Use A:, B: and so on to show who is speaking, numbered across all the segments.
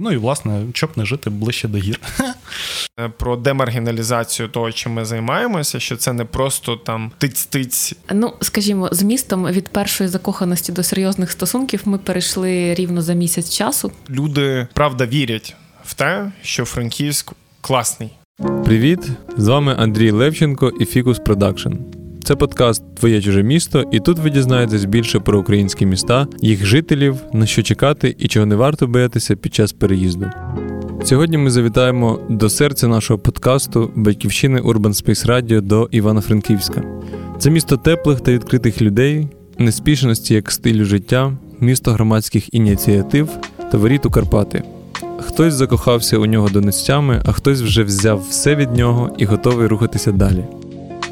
A: Ну і власне, щоб не жити ближче до гір.
B: Про демаргіналізацію того, чим ми займаємося, що це не просто там тиць-тиць.
C: Ну, скажімо, з містом від першої закоханості до серйозних стосунків ми перейшли рівно за місяць часу.
B: Люди правда вірять в те, що Франківськ класний.
D: Привіт! З вами Андрій Левченко і Фікус Продакшн. Це подкаст Твоє чуже місто, і тут ви дізнаєтесь більше про українські міста, їх жителів, на що чекати і чого не варто боятися під час переїзду. Сьогодні ми завітаємо до серця нашого подкасту Батьківщини Urban Space Radio до Івано-Франківська. Це місто теплих та відкритих людей, неспішності як стилю життя, місто громадських ініціатив та воріт у Карпати. Хтось закохався у нього донестями, а хтось вже взяв все від нього і готовий рухатися далі.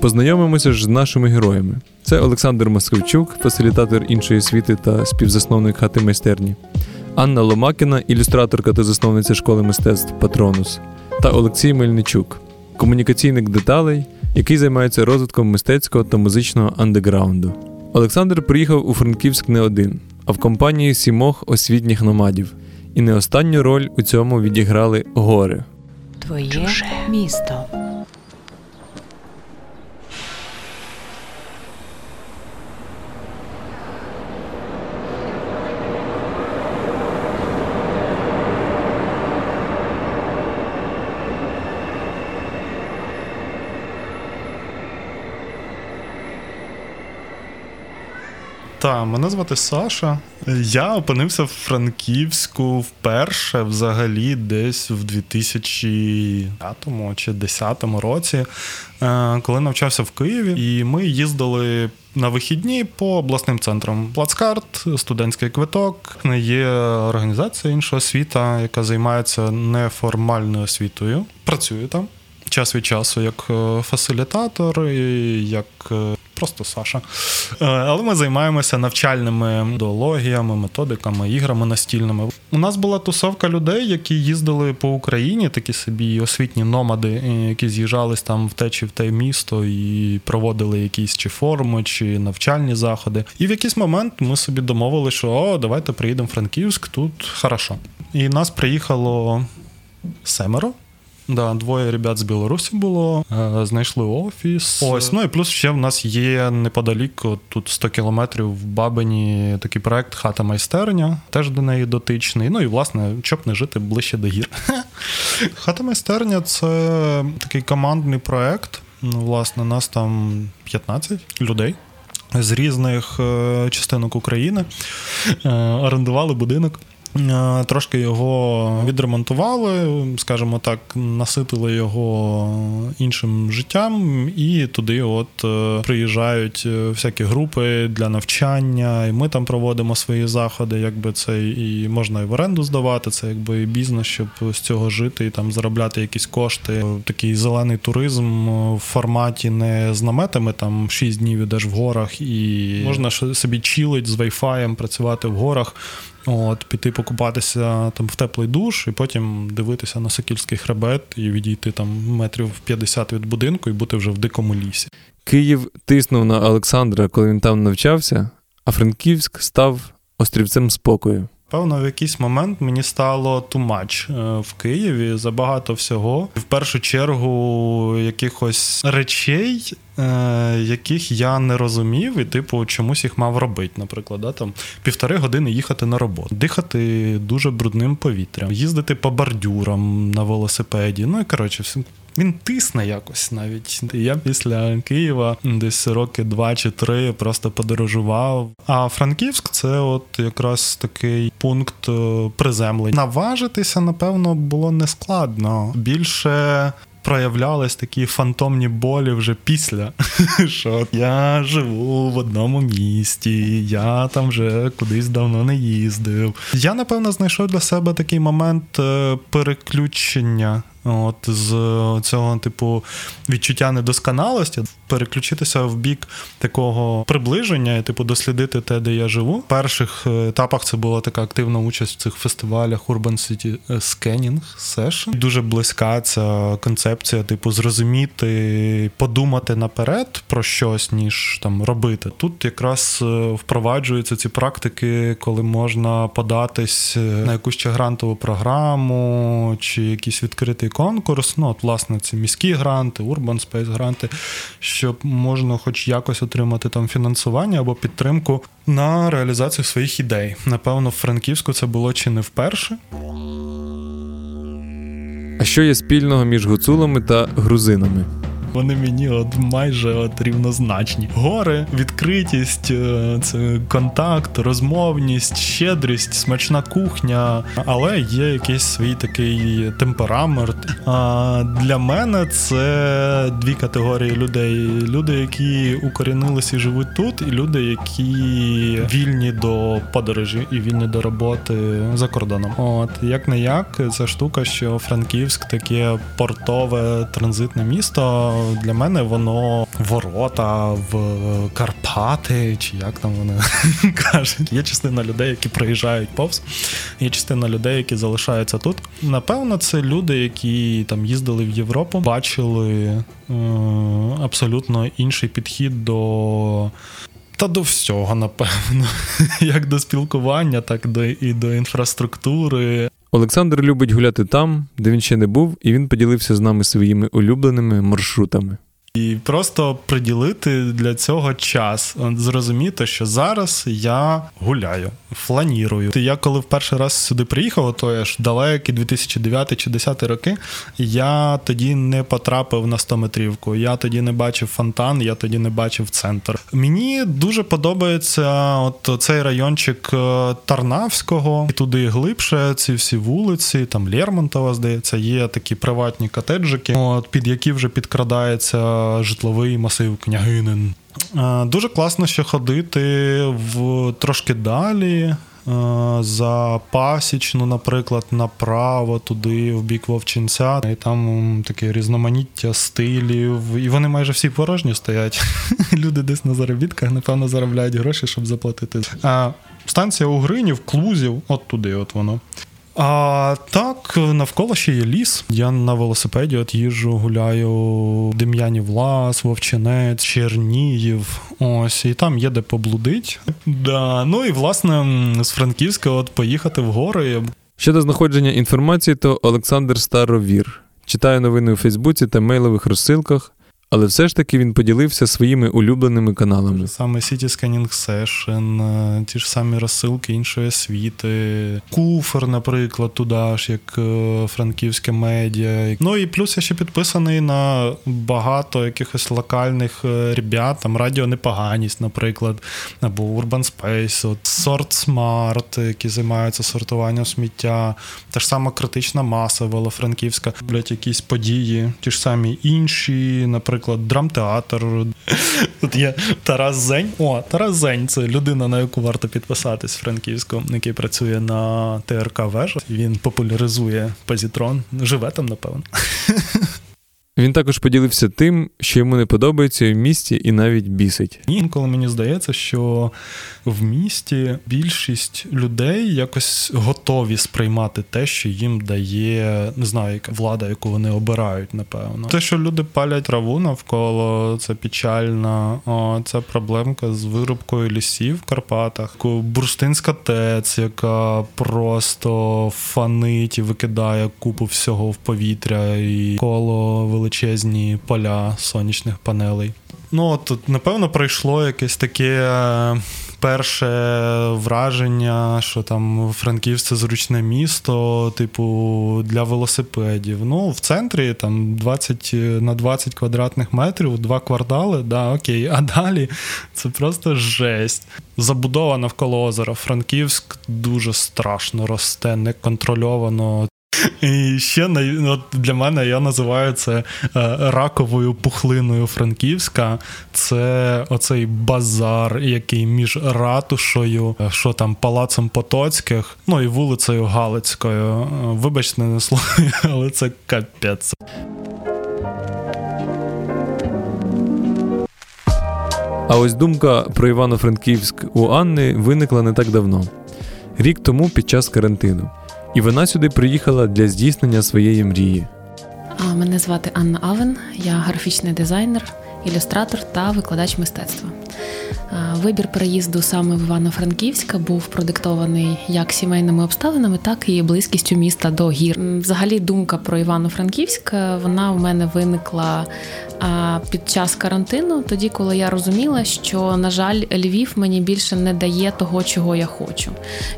D: Познайомимося ж з нашими героями. Це Олександр Москвичук, фасилітатор іншої світи та співзасновник хати майстерні, Анна Ломакіна, ілюстраторка та засновниця школи мистецтв Патронус, та Олексій Мельничук, комунікаційник деталей, який займається розвитком мистецького та музичного андеграунду. Олександр приїхав у Франківськ не один, а в компанії сімох освітніх номадів. І не останню роль у цьому відіграли гори.
E: Твоє Чуже. місто.
A: Так, мене звати Саша. Я опинився в Франківську вперше, взагалі, десь в 2005 чи 2010 році, е, коли навчався в Києві, і ми їздили. На вихідні по обласним центрам Плацкарт, студентський квиток. Є організація іншого освіта, яка займається неформальною освітою. Працюю там час від часу як е, фасилітатор, як е, просто Саша. Е, але ми займаємося навчальними ідеологіями, методиками, іграми настільними. У нас була тусовка людей, які їздили по Україні, такі собі освітні номади, які з'їжджались там в те чи в те місто і проводили якісь чи форуми, чи навчальні заходи. І в якийсь момент ми собі домовили, що о, давайте приїдемо в Франківськ, тут хорошо. І нас приїхало семеро. Да, двоє ребят з Білорусі було, е, знайшли офіс. Ось, ну і плюс ще в нас є неподалік, тут 100 кілометрів в Бабині такий проект Хата майстерня, теж до неї дотичний. Ну і власне, щоб не жити ближче до гір. Хата майстерня це такий командний проект. Ну, власне, нас там 15 людей. З різних е, частинок України е, орендували будинок. Е, трошки його відремонтували, скажімо так, наситили його іншим життям, і туди от е, приїжджають е, всякі групи для навчання, і ми там проводимо свої заходи. Якби це і можна і в оренду здавати, це якби і бізнес, щоб з цього жити і там заробляти якісь кошти. Такий зелений туризм в форматі не з наметами, там 6 днів ідеш в горах, і можна собі чилить з вайфаєм, працювати в горах. От, Піти покупатися там в теплий душ, і потім дивитися на Сокільський хребет і відійти там метрів 50 від будинку і бути вже в дикому лісі.
D: Київ тиснув на Олександра, коли він там навчався, а Франківськ став острівцем спокою.
A: Певно, в якийсь момент мені стало much е, в Києві забагато всього. В першу чергу якихось речей, е, яких я не розумів, і типу чомусь їх мав робити. Наприклад, да, там півтори години їхати на роботу, дихати дуже брудним повітрям, їздити по бордюрам на велосипеді. Ну і коротше, він тисне якось навіть. Я після Києва десь роки два чи три просто подорожував. А Франківськ це от якраз такий пункт е, приземлення. Наважитися, напевно, було нескладно. Більше. Проявлялись такі фантомні болі вже після, що я живу в одному місті, я там вже кудись давно не їздив. Я напевно знайшов для себе такий момент е, переключення От з цього типу відчуття недосконалості переключитися в бік такого приближення і типу дослідити те, де я живу. В перших етапах це була така активна участь в цих фестивалях Urban City Scanning Session. Дуже близька ця концепція, типу, зрозуміти, подумати наперед про щось, ніж там робити. Тут якраз е, впроваджуються ці практики, коли можна податись е, на якусь ще грантову програму чи якийсь відкритий конкурс. Ну, от, власне, ці міські гранти, Urban Space гранти, щоб можна хоч якось отримати там фінансування або підтримку на реалізацію своїх ідей. Напевно, в Франківську це було чи не вперше.
D: А що є спільного між гуцулами та грузинами?
A: Вони мені от майже от рівнозначні. Гори, відкритість, е, це контакт, розмовність, щедрість, смачна кухня, але є якийсь свій такий темперамент. А для мене це дві категорії людей: люди, які укорінилися і живуть тут, і люди, які вільні до подорожі і вільні до роботи за кордоном. От як не як, ця штука, що Франківськ таке портове транзитне місто для мене воно ворота в Карпати, чи як там вони кажуть. Є частина людей, які приїжджають повз, є частина людей, які залишаються тут. Напевно, це люди, які там їздили в Європу, бачили е, абсолютно інший підхід до. Та до всього, напевно, як до спілкування, так і до інфраструктури.
D: Олександр любить гуляти там, де він ще не був, і він поділився з нами своїми улюбленими маршрутами.
A: І просто приділити для цього час, зрозуміти, що зараз я гуляю, фланірую. Я коли в перший раз сюди приїхав, то ж далекі 2009 чи 2010 роки, я тоді не потрапив на 100 метрівку. Я тоді не бачив фонтан, я тоді не бачив центр. Мені дуже подобається от цей райончик е, Тарнавського, і туди глибше ці всі вулиці, там Лермонтова, здається, є такі приватні котеджики, от під які вже підкрадається житловий масив княгинин. Дуже класно ще ходити в трошки далі. За пасічну, наприклад, направо, туди, в бік Вовчинця, і там таке різноманіття стилів, і вони майже всі порожні стоять. Люди десь на заробітках, напевно, заробляють гроші, щоб заплатити. А станція Угринів, Клузів, от туди, от воно. А так, навколо ще є ліс. Я на велосипеді от їжджу, гуляю Дем'янів Лас, Вовчинець, Черніїв. Ось, і там є де поблудить. Да. Ну і власне з Франківська от поїхати в гори.
D: Щодо знаходження інформації, то Олександр Старовір. Читаю новини у Фейсбуці та мейлових розсилках. Але все ж таки він поділився своїми улюбленими каналами.
A: Саме City Scanning Session, е, ті ж самі розсилки іншої освіти, куфер, наприклад, туди ж, як е, франківське медіа. Ну і плюс я ще підписаний на багато якихось локальних е, ребят, там Радіо Непоганість, наприклад, або Urban Space, от Sort Smart, які займаються сортуванням сміття, та ж сама критична маса велофранківська, блять, якісь події, ті ж самі інші, наприклад наприклад, драмтеатр. Тут є Тарас Зень. О, Тарас Зень це людина, на яку варто підписатись Франківську, який працює на ТРК Вежа. Він популяризує позітрон. Живе там, напевно.
D: Він також поділився тим, що йому не подобається в місті і навіть бісить.
A: Інколи мені здається, що в місті більшість людей якось готові сприймати те, що їм дає не знаю, яка влада, яку вони обирають, напевно. Те, що люди палять траву навколо, це печальна. Це проблемка з вирубкою лісів в Карпатах. Бурштинська ТЕЦ, яка просто фанить і викидає купу всього в повітря і коло величезні поля сонячних панелей. Ну, тут, напевно, пройшло якесь таке е, перше враження, що там Франківськ це зручне місто, типу, для велосипедів. Ну, в центрі там 20 на 20 квадратних метрів, два квартали, да, окей. А далі це просто жесть. Забудова навколо озера. Франківськ дуже страшно росте, неконтрольовано. І ще от для мене я називаю це е, раковою пухлиною Франківська. Це оцей базар, який між ратушою, е, що там, палацом Потоцьких, ну і вулицею Галицькою. Е, вибачте, не слово, але це капець.
D: А ось думка про Івано-Франківськ у Анни виникла не так давно, рік тому під час карантину. І вона сюди приїхала для здійснення своєї мрії.
C: Мене звати Анна Авен, я графічний дизайнер, ілюстратор та викладач мистецтва. Вибір переїзду саме в Івано-Франківська був продиктований як сімейними обставинами, так і близькістю міста до гір. Взагалі, думка про Івано-Франківськ вона у мене виникла під час карантину, тоді, коли я розуміла, що на жаль, Львів мені більше не дає того, чого я хочу.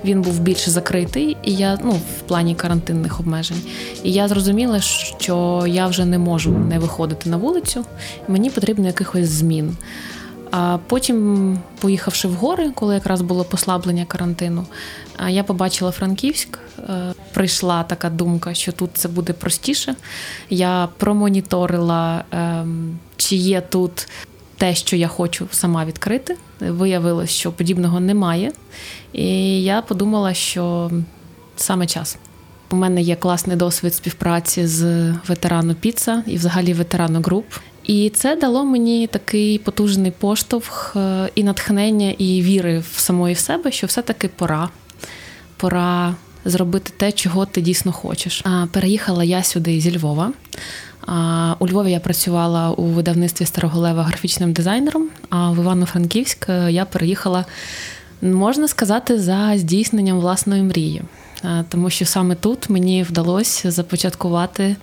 C: Він був більш закритий, і я ну в плані карантинних обмежень. І я зрозуміла, що я вже не можу не виходити на вулицю, мені потрібно якихось змін. А потім, поїхавши в гори, коли якраз було послаблення карантину, я побачила Франківськ. Е, прийшла така думка, що тут це буде простіше. Я промоніторила, ем, чи є тут те, що я хочу сама відкрити. Виявилось, що подібного немає. І я подумала, що саме час. У мене є класний досвід співпраці з ветерану Піца і взагалі ветерану груп. І це дало мені такий потужний поштовх е, і натхнення, і віри в самої в себе, що все-таки пора. Пора зробити те, чого ти дійсно хочеш. Переїхала я сюди зі Львова. У Львові я працювала у видавництві Староголева графічним дизайнером. А в Івано-Франківськ е, я переїхала, можна сказати, за здійсненням власної мрії, тому що саме тут мені вдалося започаткувати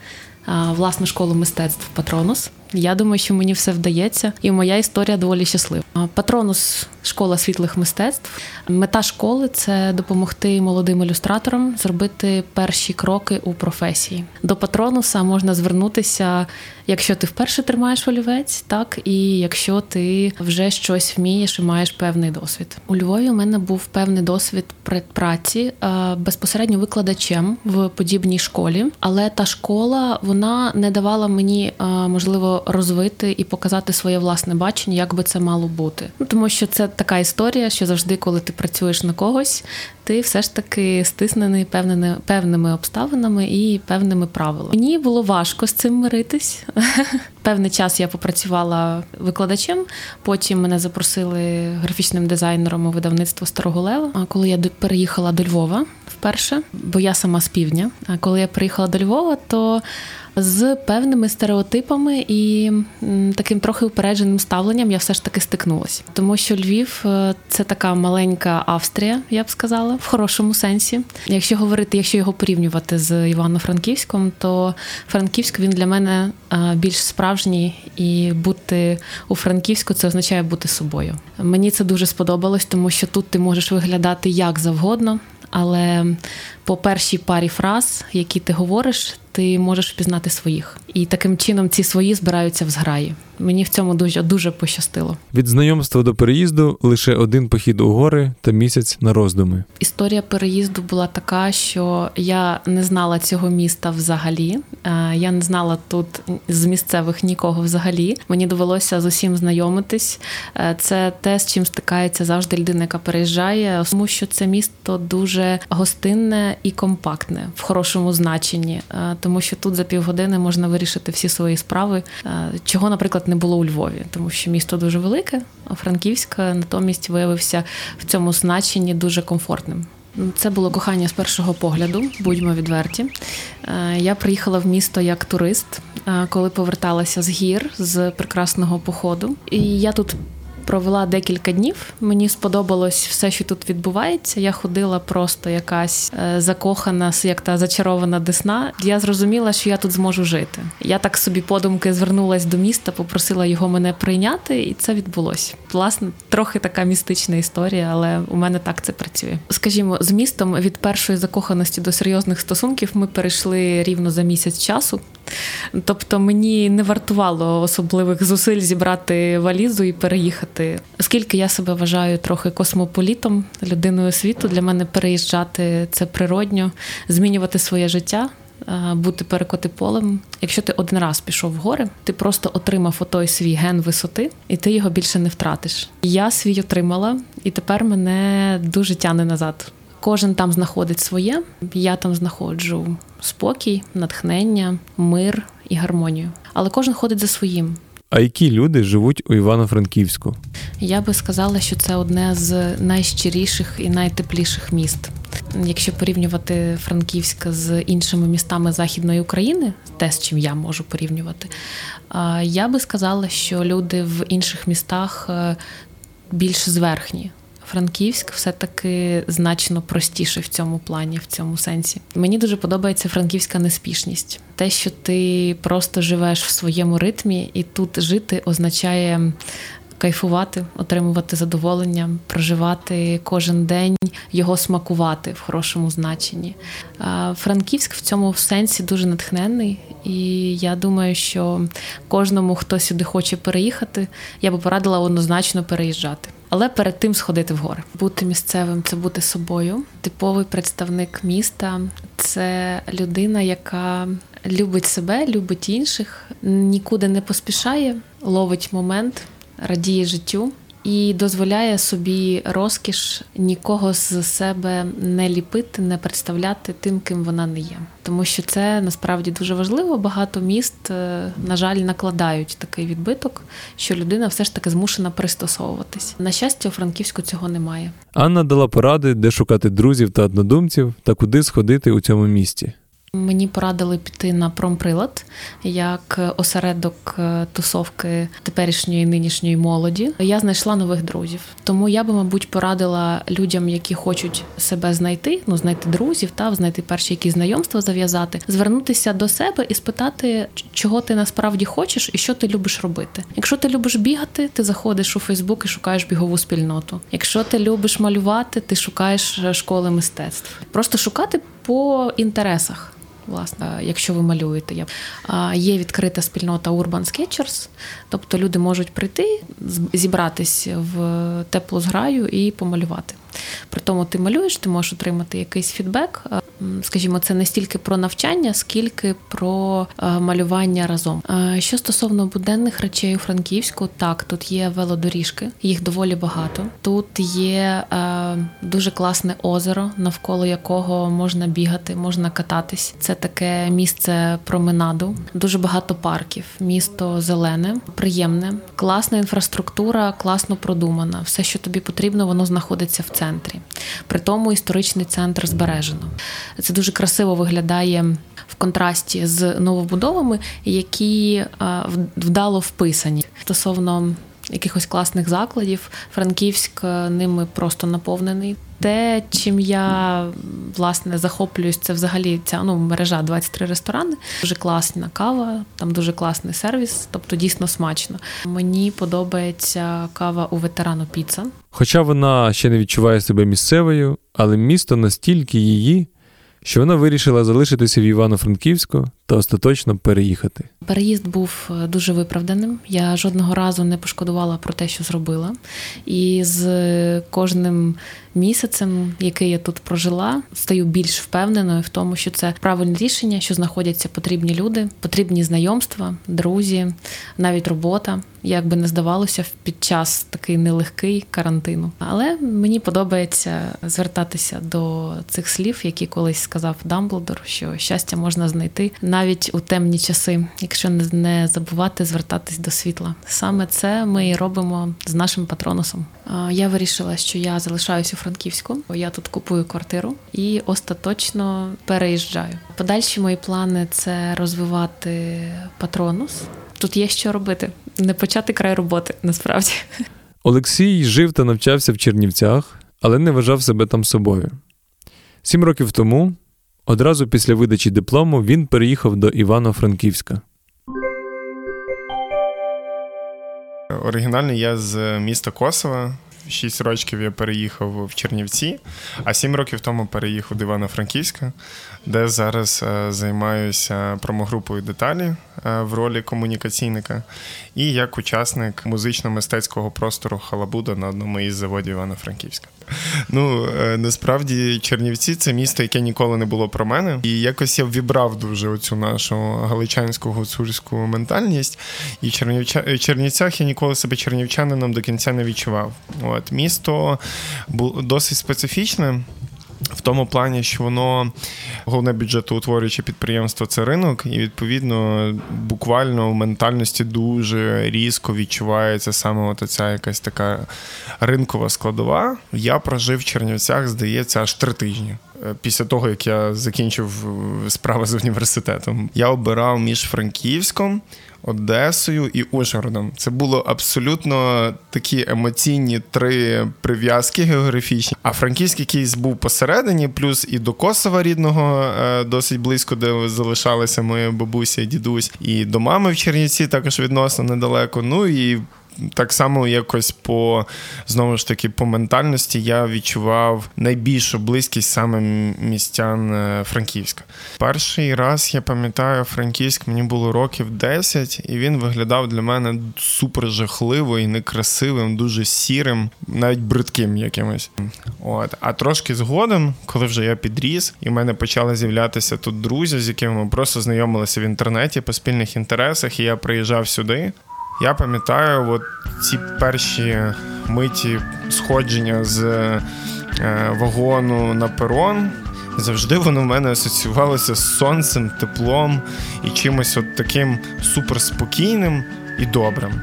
C: власну школу мистецтв Патронус. Я думаю, що мені все вдається, і моя історія доволі щаслива. Патронус школа світлих мистецтв. Мета школи це допомогти молодим ілюстраторам зробити перші кроки у професії. До патронуса можна звернутися, якщо ти вперше тримаєш олівець, так і якщо ти вже щось вмієш і маєш певний досвід. У Львові у мене був певний досвід праці безпосередньо викладачем в подібній школі, але та школа вона не давала мені можливо розвити і показати своє власне бачення, як би це мало бути. Ну тому що це така історія, що завжди, коли ти працюєш на когось, ти все ж таки стиснений певними певними обставинами і певними правилами. Мені було важко з цим миритись. Певний час я попрацювала викладачем. Потім мене запросили графічним дизайнером у видавництво Старого Лева. А коли я переїхала до Львова вперше, бо я сама з півдня. А коли я приїхала до Львова, то з певними стереотипами і таким трохи упередженим ставленням я все ж таки стикнулася, тому що Львів е, це така маленька Австрія, я б сказала, в хорошому сенсі. Якщо говорити, якщо його порівнювати з Івано-Франківськом, то Франківськ він для мене е, більш справжній, і бути у Франківську це означає бути собою. Мені це дуже сподобалось, тому що тут ти можеш виглядати як завгодно. Але по першій парі фраз, які ти говориш, ти можеш впізнати своїх. І таким чином ці свої збираються в зграї. Мені в цьому дуже дуже пощастило.
D: Від знайомства до переїзду лише один похід у гори та місяць на роздуми.
C: Історія переїзду була така, що я не знала цього міста взагалі. Е, я не знала тут з місцевих нікого взагалі. Мені довелося з усім знайомитись. Е, це те, з чим стикається завжди людина, яка переїжджає, тому що це місто дуже гостинне і компактне в хорошому значенні, е, тому що тут за півгодини можна вирішити всі свої справи, чого, наприклад не було у Львові, тому що місто дуже велике, а Франківськ натомість виявився в цьому значенні дуже комфортним. Це було кохання з першого погляду, будьмо відверті. Е, я приїхала в місто як турист, е, коли поверталася з гір з прекрасного походу. І я тут провела декілька днів. Мені сподобалось все, що тут відбувається. Я ходила просто якась е, закохана, як та зачарована десна. Я зрозуміла, що я тут зможу жити. Я так собі подумки звернулась до міста, попросила його мене прийняти, і це відбулося. Власне, трохи така містична історія, але у мене так це працює. Скажімо, з містом від першої закоханості до серйозних стосунків ми перейшли рівно за місяць часу. Тобто мені не вартувало особливих зусиль зібрати валізу і переїхати. Оскільки я себе вважаю трохи космополітом, людиною світу, для мене переїжджати це природньо, змінювати своє життя. бути перекоти полем. Якщо ти один раз пішов в гори, ти просто отримав отой свій ген висоти, і ти його більше не втратиш. Я свій отримала, і тепер мене дуже тяне назад. Кожен там знаходить своє. Я там знаходжу спокій, натхнення, мир і гармонію. Але кожен ходить за своїм.
D: А які люди живуть у Івано-Франківську?
C: Я би сказала, що це одне з найщиріших і найтепліших міст. Якщо порівнювати Франківська з іншими містами Західної України, те, з чим я можу порівнювати, я би сказала, що люди в інших містах е, більш зверхні. Франківськ все-таки значно простіше в цьому плані, в цьому сенсі. Мені дуже подобається франківська неспішність. Те, що ти просто живеш в своєму ритмі, і тут жити означає. Кайфувати, отримувати задоволення, проживати кожен день, його смакувати в хорошому значенні. Франківськ в цьому сенсі дуже натхненний, і я думаю, що кожному, хто сюди хоче переїхати, я би порадила однозначно переїжджати. Але перед тим сходити в гори. Бути місцевим це бути собою. Типовий представник міста це людина, яка любить себе, любить інших, нікуди не поспішає, ловить момент, радіє життю і дозволяє собі розкіш нікого з себе не ліпити, не представляти тим, ким вона не є. Тому що це насправді дуже важливо. Багато міст, е, на жаль, накладають такий відбиток, що людина все ж таки змушена пристосовуватись. На щастя, у Франківську цього немає.
D: Анна дала поради, де шукати друзів та однодумців та куди сходити у цьому місті.
C: Мені порадили піти на промприлад як осередок е, тусовки теперішньої нинішньої молоді. Я знайшла нових друзів. Тому я би, мабуть, порадила людям, які хочуть себе знайти, ну знайти друзів, та знайти перші якісь знайомства, зав'язати, звернутися до себе і спитати, чого ти насправді хочеш і що ти любиш робити. Якщо ти любиш бігати, ти заходиш у Фейсбук і шукаєш бігову спільноту. Якщо ти любиш малювати, ти шукаєш школи мистецтв. Просто шукати по інтересах власне, якщо ви малюєте. Є відкрита спільнота Urban Sketchers, тобто люди можуть прийти, зібратись в теплу зграю і помалювати. При тому ти малюєш, ти можеш отримати якийсь фідбек. Скажімо, це не стільки про навчання, скільки про малювання разом. Що стосовно буденних речей у Франківську, так тут є велодоріжки, їх доволі багато. Тут є дуже класне озеро, навколо якого можна бігати, можна кататись. Це таке місце променаду, дуже багато парків, місто зелене, приємне, класна інфраструктура, класно продумана. Все, що тобі потрібно, воно знаходиться в центрі. При тому історичний центр збережено. Це дуже красиво виглядає в контрасті з новобудовами, які вдало вписані стосовно якихось класних закладів. Франківськ е, ними просто наповнений. Те, чим я власне захоплююсь, це взагалі ця ну, мережа 23 ресторани. Дуже класна кава, там дуже класний сервіс, тобто дійсно смачно. Мені подобається кава у ветерану піца.
D: Хоча вона ще не відчуває себе місцевою, але місто настільки її, що вона вирішила залишитися в Івано-Франківську та остаточно переїхати.
C: Переїзд був е, дуже виправданим. Я жодного разу не пошкодувала про те, що зробила. І з кожним місяцем, який я тут прожила, стаю більш впевненою в тому, що це правильне рішення, що знаходяться потрібні люди, потрібні знайомства, друзі, навіть робота. Як би не здавалося, під час такий нелегкий карантину. Але мені подобається звертатися до цих слів, які колись сказав Дамблдор, що щастя можна знайти навіть у темні часи, якщо не забувати звертатись до світла. Саме це ми і робимо з нашим патронусом. Я вирішила, що я залишаюся у Франківську, я тут купую квартиру і остаточно переїжджаю. Подальші мої плани це розвивати патронус. Тут є що робити, не почати край роботи насправді.
D: Олексій жив та навчався в Чернівцях, але не вважав себе там собою. Сім років тому Одразу після видачі диплому він переїхав до Івано-Франківська.
B: Оригінально я з міста Косова. Шість років я переїхав в Чернівці, а сім років тому переїхав до Івано-Франківська, де зараз е, займаюся промогрупою деталі е, в ролі комунікаційника і як учасник музично-мистецького простору Халабуда на одному із заводів Івано-Франківська. Ну е, насправді Чернівці це місто, яке ніколи не було про мене, і якось я вібрав дуже оцю нашу галичанську гуцульську ментальність. І Чернівча... Чернівцях я ніколи себе чернівчанином до кінця не відчував. От місто було досить специфічне. В тому плані, що воно головне бюджетоутворююче підприємство це ринок, і відповідно буквально в ментальності дуже різко відчувається саме от ця якась така ринкова складова. Я прожив в Чернівцях, здається, аж три тижні. Е, після того, як я закінчив е, справи з університетом, я обирав між Франківськом. Одесою і Ужгородом. Це було абсолютно такі емоційні три прив'язки географічні. А франківський кейс був посередині, плюс і до Косова рідного е, досить близько, де залишалися моя бабуся і дідусь, і до мами в Чернівці також відносно недалеко. Ну і так само якось по знову ж таки по ментальності я відчував найбільшу близькість саме містян е, Франківська. Перший раз я пам'ятаю, Франківськ мені було років 10, і він виглядав для мене супер жахливо і некрасивим, дуже сірим, навіть бридким якимось. От, а трошки згодом, коли вже я підріс, і в мене почали з'являтися тут друзі, з якими ми просто знайомилися в інтернеті по спільних інтересах, і я приїжджав сюди. Я пам'ятаю, от ці перші миті сходження з е, вагону на перон. Завжди воно в мене асоціювалося з сонцем, теплом і чимось от таким суперспокійним і добрим.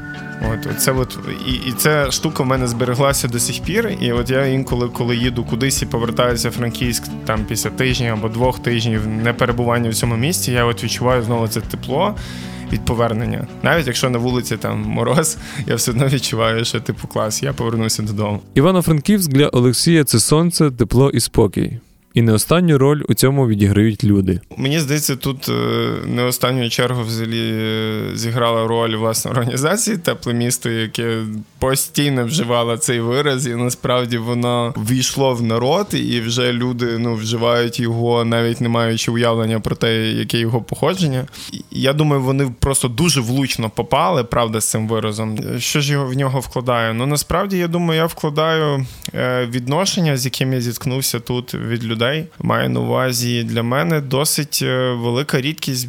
B: От, це от, І і ця штука в мене збереглася до сих пір. І от я інколи, коли їду кудись і повертаюся в Франківськ там після тижня або двох тижнів не перебування в цьому місці, я от відчуваю знову це тепло від повернення. Навіть якщо на вулиці там мороз, я все одно відчуваю, що типу клас, я повернуся додому.
D: Івано-Франківськ для Олексія це сонце, тепло і спокій. І не останню роль у цьому відіграють люди.
B: Мені здається, тут е, не останню чергу взагалі е, зіграла роль власне організації тепле місто, яке постійно вживало цей вираз, і насправді воно війшло в народ, і вже люди ну вживають його, навіть не маючи уявлення про те, яке його походження. Я думаю, вони просто дуже влучно попали, правда, з цим виразом. Що ж його в нього вкладаю? Ну насправді я думаю, я вкладаю е, відношення, з яким я зіткнувся тут від людей людей. Маю на увазі для мене досить е, велика рідкість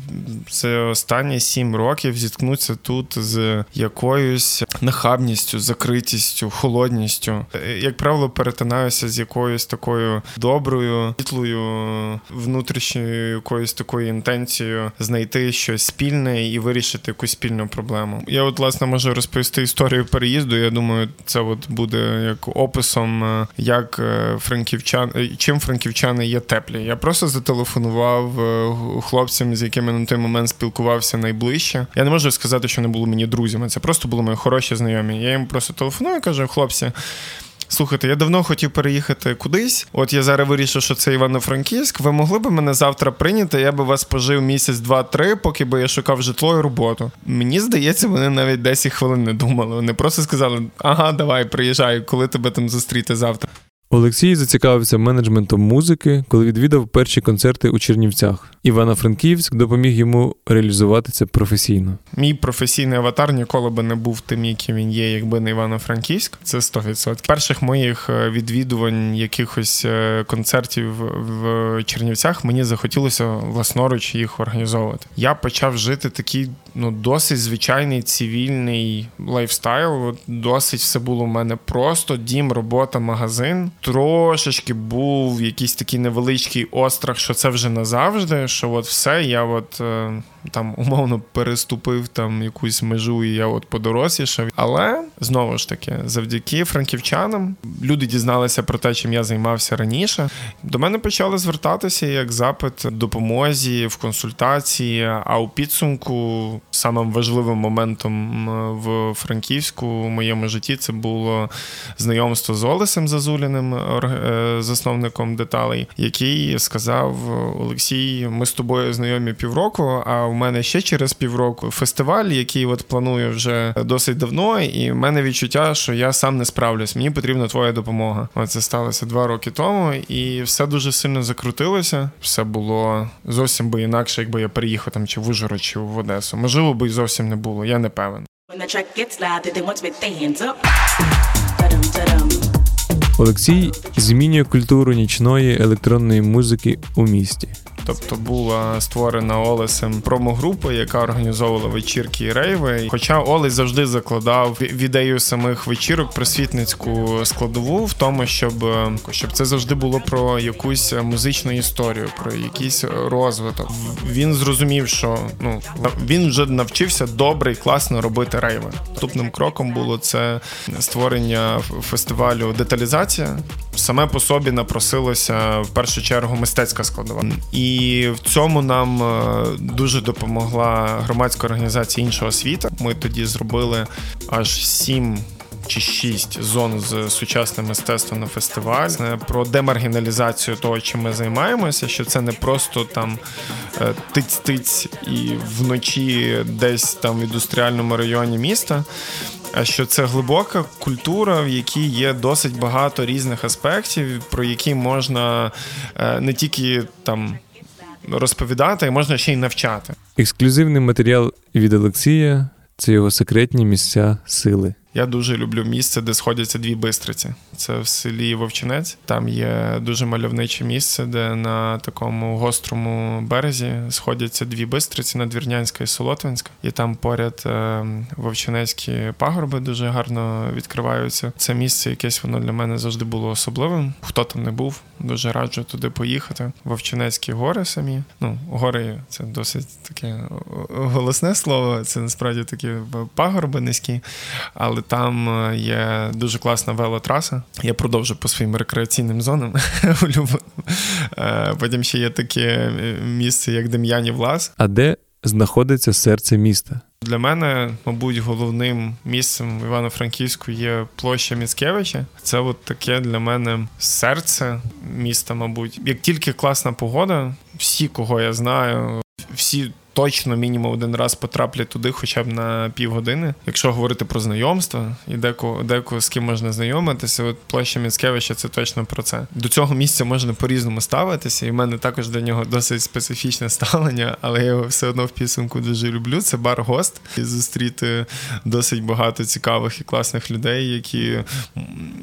B: за останні сім років зіткнутися тут з якоюсь нахабністю, закритістю, холодністю. Е, як правило, перетинаюся з якоюсь такою доброю, світлою, внутрішньою якоюсь такою інтенцією знайти щось спільне і вирішити якусь спільну проблему. Я, от, власне, можу розповісти історію переїзду. Я думаю, це от буде як описом, е, як франківчан, чим франківчан львівчани є теплі. Я просто зателефонував е, хлопцям, з якими на той момент спілкувався найближче. Я не можу сказати, що не було мені друзями. Це просто були мої хороші знайомі. Я їм просто телефоную і кажу, хлопці. Слухайте, я давно хотів переїхати кудись. От я зараз вирішив, що це Івано-Франківськ. Ви могли б мене завтра прийняти? Я би вас пожив місяць, два-три, поки би я шукав житло і роботу. Мені здається, вони навіть 10 хвилин не думали. Вони просто сказали: ага, давай, приїжджай, коли тебе там зустріти завтра.
D: Олексій зацікавився менеджментом музики, коли відвідав перші концерти у Чернівцях. Івано-Франківськ допоміг йому реалізувати це професійно.
B: Мій професійний аватар ніколи би не був тим, яким він є, якби не Івано-Франківськ. Це 100%. Перших моїх е, відвідувань якихось е, концертів в Чернівцях мені захотілося власноруч їх організовувати. Я почав жити такий ну досить звичайний цивільний lifestyle. Досить все було в мене просто дім, робота, магазин трошечки був якийсь такий невеличкий острах, що це вже назавжди. Що от все, я от е, там умовно переступив там якусь межу, і я от подорослішав. Але знову ж таки, завдяки франківчанам, люди дізналися про те, чим я займався раніше. До мене почали звертатися як запит допомозі в консультації. А у підсумку самим важливим моментом в Франківську в моєму житті це було знайомство з Олесем Зазуліним, е, засновником деталей, який сказав: Олексій, ми з тобою знайомі півроку. А мене ще через півроку фестиваль, який от планую вже досить давно, і в мене відчуття, що я сам не справлюсь. Мені потрібна твоя допомога. Оце сталося два роки тому, і все дуже сильно закрутилося. Все було зовсім би інакше, якби я приїхав там чи в Ужгород, чи в Одесу. Можливо, би і зовсім не було. Я не певен.
D: Олексій змінює культуру нічної електронної музики у місті.
B: Тобто була створена Олесем промогрупа, яка організовувала вечірки і рейви. Хоча Олес завжди закладав в ідею самих вечірок просвітницьку складову в тому, щоб щоб це завжди було про якусь музичну історію, про якийсь розвиток. Він зрозумів, що ну він вже навчився добре і класно робити рейви. Наступним кроком було це створення фестивалю деталізація. Саме по собі напросилося в першу чергу мистецька складова. І в цьому нам е, дуже допомогла громадська організація іншого світу. Ми тоді зробили аж сім. Чи шість зон з сучасним мистецтвом на фестивалі про демаргіналізацію того, чим ми займаємося, що це не просто там е, тиць-тиць і вночі десь там в індустріальному районі міста. А що це глибока культура, в якій є досить багато різних аспектів, про які можна е, не тільки там розповідати, можна ще й навчати.
D: Ексклюзивний матеріал від Олексія це його секретні місця сили.
B: Я дуже люблю місце, де сходяться дві бистриці. Це в селі Вовчинець. Там є дуже мальовниче місце, де на такому гострому березі сходяться дві бистриці надвірнянська і Солотвинська. І там поряд е, вовчинецькі пагорби дуже гарно відкриваються. Це місце, якесь воно для мене завжди було особливим. Хто там не був, дуже раджу туди поїхати. Вовчинецькі гори самі. Ну, гори це досить таке голосне слово. Це насправді такі пагорби низькі, але там е, є дуже класна велотраса. Я продовжу по своїм рекреаційним зонам. Е, потім ще є таке е, місце, як Дем'янів Лас.
D: А де знаходиться серце міста?
B: Для мене, мабуть, головним місцем в Івано-Франківську є площа Міцкевича. Це от таке для мене серце міста, мабуть. Як тільки класна погода, всі, кого я знаю, всі точно мінімум один раз потраплять туди, хоча б на півгодини. Якщо говорити про знайомство і деко, деко з ким можна знайомитися, от площа Міцкевича це точно про це. До цього місця можна по-різному ставитися, і в мене також до нього досить специфічне ставлення, але я його все одно в підсумку дуже люблю. Це бар гост і зустріти досить багато цікавих і класних людей, які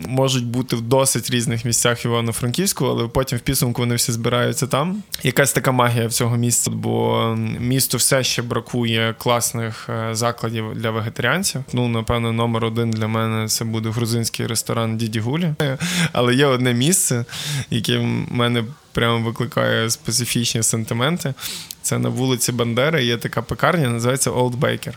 B: можуть бути в досить різних місцях Івано-Франківську, але потім в підсумку вони всі збираються там. Якась така магія в цього місця, бо місто місту все ще бракує класних е, закладів для вегетаріанців. Ну, напевно, номер один для мене це буде грузинський ресторан Діді Гулі. Але є одне місце, яке в мене прямо викликає специфічні сентименти. Це на вулиці Бандери. Є така пекарня, називається Old Baker.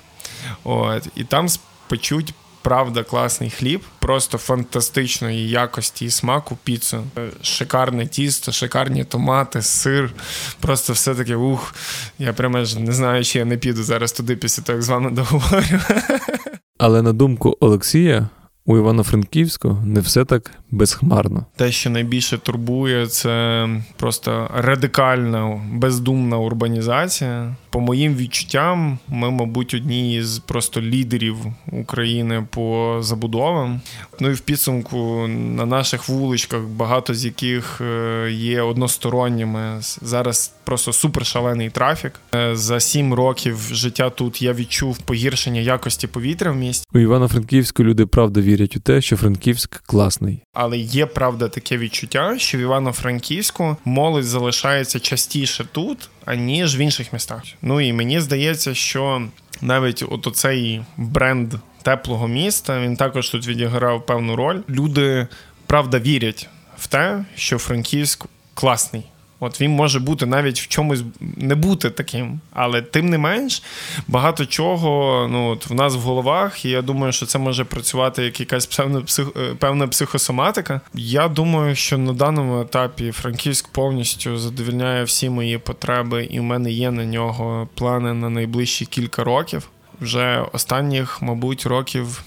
B: От, І там печуть правда класний хліб, просто фантастичної якості і смаку піцу. Шикарне тісто, шикарні томати, сир. Просто все таке ух. Я прямо не знаю, чи я не піду зараз туди після того, як з вами договорю.
D: Але на думку Олексія, у Івано-Франківську не все так безхмарно.
B: Те, що найбільше турбує, це просто радикальна бездумна урбанізація. По моїм відчуттям, ми, мабуть, одні із просто лідерів України по забудовам. Ну і в підсумку на наших вуличках, багато з яких е, є односторонніми. Зараз просто супершалений трафік. Е, за сім років життя тут я відчув погіршення якості повітря в місті.
D: У Івано-Франківську люди правда вірять у те, що Франківськ класний.
B: Але є правда таке відчуття, що в Івано-Франківську молодь залишається частіше тут, аніж в інших містах. Ну і мені здається, що навіть от оцей бренд теплого міста він також тут відіграв певну роль. Люди правда вірять в те, що Франківськ класний. От він може бути навіть в чомусь не бути таким, але тим не менш багато чого ну от в нас в головах, і я думаю, що це може працювати як якась певна псих, е, певна психосоматика. Я думаю, що на даному етапі Франківськ повністю задовільняє всі мої потреби, і в мене є на нього плани на найближчі кілька років. Вже останніх, мабуть, років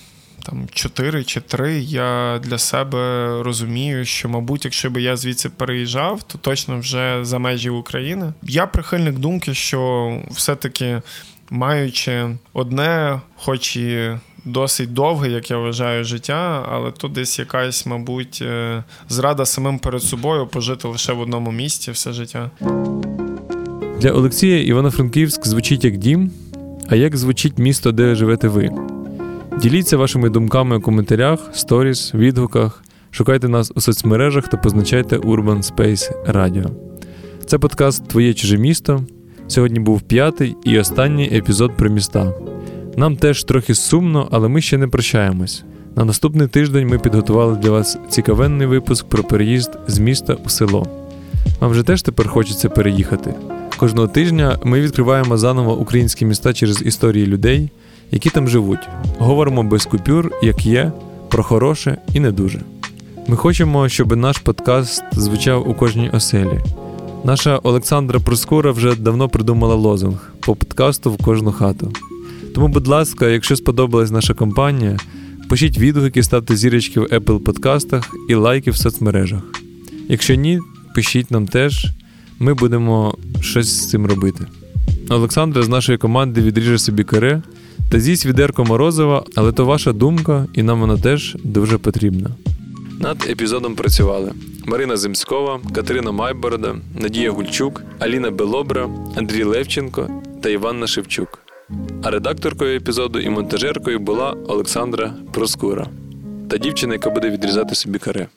B: там 4 чи 3 я для себе розумію, що, мабуть, якщо б я звідси переїжджав, то точно вже за межі України. Я прихильник думки, що все-таки маючи одне, хоч і досить довге, як я вважаю, життя, але тут десь якась, мабуть, е, зрада самим перед собою пожити лише в одному місці все життя.
D: Для Олексія Івано-Франківськ звучить як дім, а як звучить місто, де живете ви? Діліться вашими думками у коментарях, сторіс, відгуках. Шукайте нас у соцмережах та позначайте Urban Space Radio. Це подкаст Твоє чуже місто. Сьогодні був п'ятий і останній епізод про міста. Нам теж трохи сумно, але ми ще не прощаємось. На наступний тиждень ми підготували для вас цікавенний випуск про переїзд з міста у село. Вам же теж тепер хочеться переїхати. Кожного тижня ми відкриваємо заново українські міста через історії людей, які там живуть. Говоримо без купюр, як є, про хороше і не дуже. Ми хочемо, щоб наш подкаст звучав у кожній оселі. Наша Олександра Проскура вже давно придумала лозунг по подкасту в кожну хату. Тому, будь ласка, якщо сподобалась наша компанія, пишіть відгуки, ставте зірочки в Apple подкастах і лайки в соцмережах. Якщо ні, пишіть нам теж, ми будемо щось з цим робити. Олександра з нашої команди відріже собі каре та з'їсть відерко морозива, але то ваша думка, і нам вона теж дуже потрібна. Над епізодом працювали Марина Земськова, Катерина Майборода, Надія Гульчук, Аліна Белобра, Андрій Левченко та Іванна Шевчук. А редакторкою епізоду і монтажеркою була Олександра Проскура та дівчина, яка буде відрізати собі каре.